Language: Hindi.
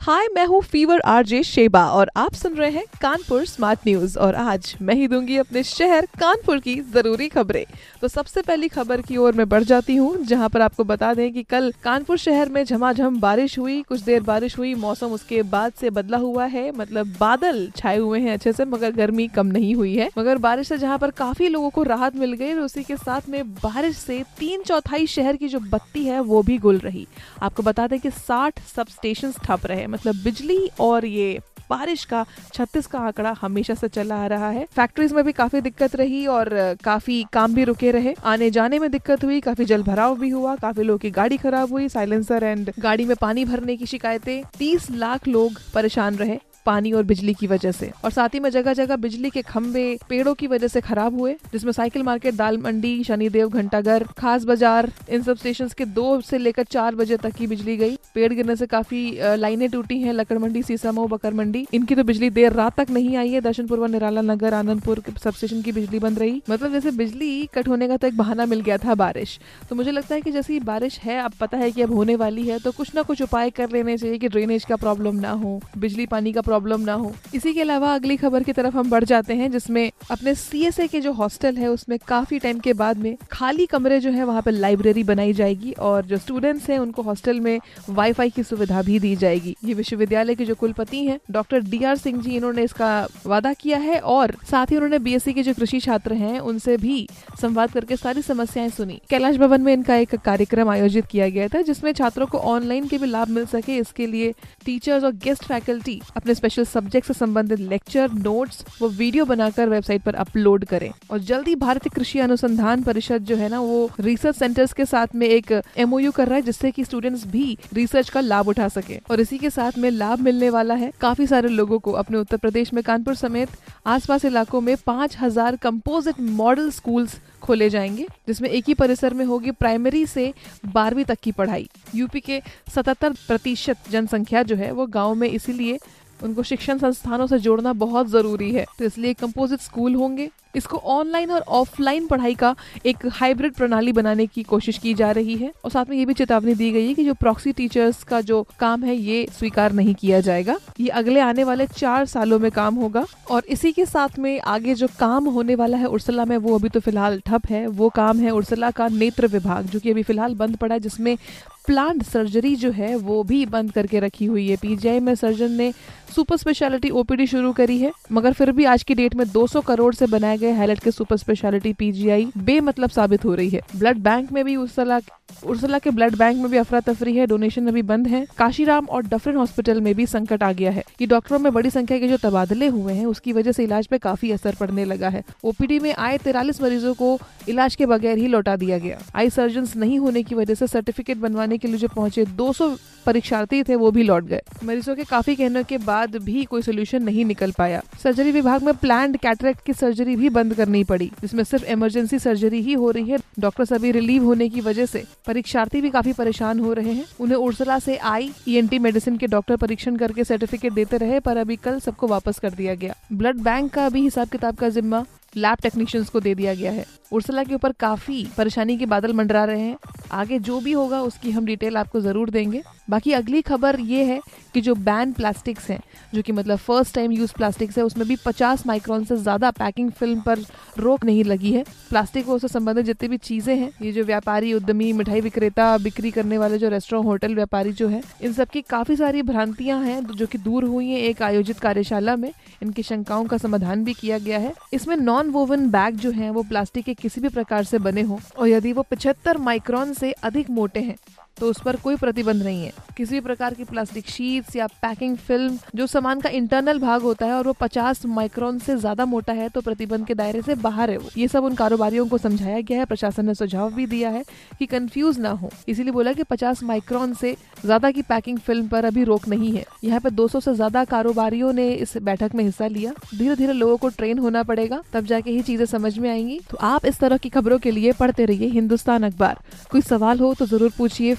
हाय मैं हूँ फीवर आरजे शेबा और आप सुन रहे हैं कानपुर स्मार्ट न्यूज़ और आज मैं ही दूँगी अपने शहर कानपुर की ज़रूरी खबरें। तो सबसे पहली खबर की ओर मैं बढ़ जाती हूँ, जहाँ पर आपको बता दें कि कल कानपुर शहर में झमाझम बारिश हुई, कुछ देर बारिश हुई, मौसम उसके बाद से बदला हुआ है मतलब बादल छाए हुए हैं अच्छे से, मगर गर्मी कम नहीं हुई है। मगर बारिश से जहाँ पर काफ़ी लोगों को राहत मिल गई, और उसी के साथ में बारिश से तीन चौथाई शहर की जो बत्ती है, वो भी गुल रही। आपको बता दें कि साठ सब स्टेशन ठप रहे मतलब बिजली और ये बारिश का 36 का आंकड़ा हमेशा से चला आ रहा है। फैक्ट्रीज में भी काफ़ी दिक्कत रही और काफ़ी काम भी रुके रहे। आने जाने में दिक्कत हुई, काफ़ी जल भराव भी हुआ, काफ़ी लोगों की गाड़ी खराब हुई साइलेंसर एंड गाड़ी में पानी भरने की शिकायतें। 30 लाख लोग परेशान रहे। पानी और बिजली की वजह से। और साथ ही में जगह जगह बिजली के खंभे, पेड़ों की वजह से खराब हुए, जिसमें साइकिल मार्केट, दाल मंडी, शनिदेव, घंटाघर, खास बाज़ार, इन सब स्टेशन के दो से लेकर चार बजे तक की बिजली गई। पेड़ गिरने से काफ़ी लाइनें टूटी हैं लकड़ मंडी सीसामऊ बकर मंडी इनकी तो बिजली देर रात तक नहीं आई है। दर्शनपुर व निराला नगर, आनंदपुर सब स्टेशन की बिजली बंद रही। मतलब जैसे बिजली कट होने का तो एक बहाना मिल गया था बारिश। तो मुझे लगता है कि जैसी बारिश है, अब पता है कि अब होने वाली है तो कुछ ना कुछ उपाय कर लेने चाहिए कि ड्रेनेज का प्रॉब्लम ना हो। बिजली, पानी का प्रॉब्लम ना हो। इसी के अलावा अगली खबर की तरफ़ हम बढ़ जाते हैं, जिसमें अपने सीएसए के जो हॉस्टल है, उसमें काफ़ी टाइम के बाद में खाली कमरे जो है, वहाँ पे लाइब्रेरी बनाई जाएगी और जो स्टूडेंट्स हैं, उनको हॉस्टल में वाईफाई की सुविधा भी दी जाएगी। ये विश्वविद्यालय के जो कुलपति हैं, doctor D R Singh ji, इन्होंने इसका वादा किया है और साथ ही उन्होंने बीएससी के जो कृषि छात्र हैं, उनसे भी संवाद करके सारी समस्याएँ सुनी। कैलाश भवन में इनका एक कार्यक्रम आयोजित किया गया था, जिसमें छात्रों को ऑनलाइन के भी लाभ मिल सके, इसके लिए टीचर्स और गेस्ट फैकल्टी अपने स्पेशल सब्जेक्ट से संबंधित लेक्चर नोट्स वो वीडियो बनाकर वेबसाइट पर अपलोड करें। और जल्दी भारतीय कृषि अनुसंधान परिषद जो है ना, वो रिसर्च सेंटर्स के साथ में एक एमओयू कर रहा है, जिससे कि स्टूडेंट्स भी रिसर्च का लाभ उठा सके। और इसी के साथ में लाभ मिलने वाला है काफ़ी सारे लोगों को अपने उत्तर प्रदेश में कानपुर समेत आसपास इलाकों में पाँच हज़ार कंपोजिट मॉडल स्कूल्स खोले जाएँगे, जिसमें एक ही परिसर में होगी प्राइमरी से बारहवीं तक की पढ़ाई। यूपी के 77 प्रतिशत जनसंख्या जो है वो गाँव में इसीलिए उनको शिक्षण संस्थानों से जोड़ना बहुत ज़रूरी है। तो इसलिए कंपोजिट स्कूल होंगे। इसको ऑनलाइन और ऑफलाइन पढ़ाई का एक हाइब्रिड प्रणाली बनाने की कोशिश की जा रही है। और साथ में ये भी चेतावनी दी गई है कि जो प्रॉक्सी टीचर्स का जो काम है, ये स्वीकार नहीं किया जाएगा। ये अगले आने वाले चार सालों में काम होगा। और इसी के साथ में आगे जो काम होने वाला है उर्सला में, वो अभी तो फ़िलहाल ठप है। वो काम है उर्सला का नेत्र विभाग, जो कि अभी फ़िलहाल बंद पड़ा है, जिसमें प्लांट सर्जरी जो है, वो भी बंद करके रखी हुई है। पीजीआई में सर्जन ने सुपर स्पेशलिटी ओपीडी शुरू करी है, मगर फिर भी आज की डेट में 200 करोड़ से बनाए गए हाईलाइट के सुपर स्पेशलिटी पीजीआई बेमतलब साबित हो रही है। ब्लड बैंक में भी उर्सला उर्सला के ब्लड बैंक में भी अफरा तफरी है डोनेशन अभी बंद है। काशीराम और डफरिन हॉस्पिटल में भी संकट आ गया है ये डॉक्टरों में बड़ी संख्या के जो तबादले हुए हैं, उसकी वजह से इलाज पे काफ़ी असर पड़ने लगा है। ओपीडी में आए तिरालीस मरीजों को इलाज के बगैर ही लौटा दिया गया। आई सर्जन नहीं होने की वजह से सर्टिफिकेट बनवाने के लिए जो पहुँचे 200 परीक्षार्थी थे, वो भी लौट गए। मरीजों के काफ़ी कहने के बाद भी कोई सोल्यूशन नहीं निकल पाया। सर्जरी विभाग में प्लान कैटरेक्ट की सर्जरी भी बंद करनी पड़ी, जिसमें सिर्फ़ इमरजेंसी सर्जरी ही हो रही है। डॉक्टर सभी रिलीव होने की वजह से परीक्षार्थी भी काफ़ी परेशान हो रहे हैं। उन्हें उर्सला से आई ईएनटी मेडिसिन के डॉक्टर परीक्षण करके सर्टिफिकेट देते रहे, पर अभी कल सबको वापस कर दिया गया। ब्लड बैंक का भी हिसाब किताब का जिम्मा लैब टेक्नीशियंस को दे दिया गया है। उर्सला के ऊपर काफ़ी परेशानी के बादल मंडरा रहे हैं। आगे जो भी होगा, उसकी हम डिटेल आपको ज़रूर देंगे। बाकी अगली खबर ये है कि जो बैन प्लास्टिक्स हैं, जो कि मतलब फ़र्स्ट टाइम यूज़ प्लास्टिक्स है, उसमें भी 50 माइक्रोन से ज़्यादा पैकिंग फ़िल्म पर रोक नहीं लगी है। प्लास्टिक से संबंधित जितनी भी चीज़ें हैं, ये जो व्यापारी, उद्यमी, मिठाई विक्रेता, बिक्री करने वाले जो रेस्टोरेंट होटल व्यापारी जो है, इन सबकी काफ़ी सारी भ्रांतियाँ हैं, जो कि दूर हुई है एक आयोजित कार्यशाला में। इनकी शंकाओं का समाधान भी किया गया है। इसमें नॉन वोवन बैग जो है, वो प्लास्टिक के किसी भी प्रकार से बने हो, और यदि वो पिछहत्तर माइक्रोन से अधिक मोटे हैं। तो उस पर कोई प्रतिबंध नहीं है। किसी भी प्रकार की प्लास्टिक शीट्स या पैकिंग फ़िल्म, जो सामान का इंटरनल भाग होता है और वो 50 माइक्रोन से ज़्यादा मोटा है तो प्रतिबंध के दायरे से बाहर है वो। ये सब उन कारोबारियों को समझाया गया है, प्रशासन ने सुझाव भी दिया है कि कंफ्यूज ना हो। इसीलिए बोला कि 50 माइक्रोन से ज़्यादा की पैकिंग फ़िल्म पर अभी रोक नहीं है। यहाँ पे 200 से ज़्यादा कारोबारियों ने इस बैठक में हिस्सा लिया। धीरे धीरे लोगों को ट्रेन होना पड़ेगा, तब जाके ही चीज़ें समझ में आएँगी। तो आप इस तरह की खबरों के लिए पढ़ते रहिए हिंदुस्तान अखबार। कोई सवाल हो तो ज़रूर पूछिए।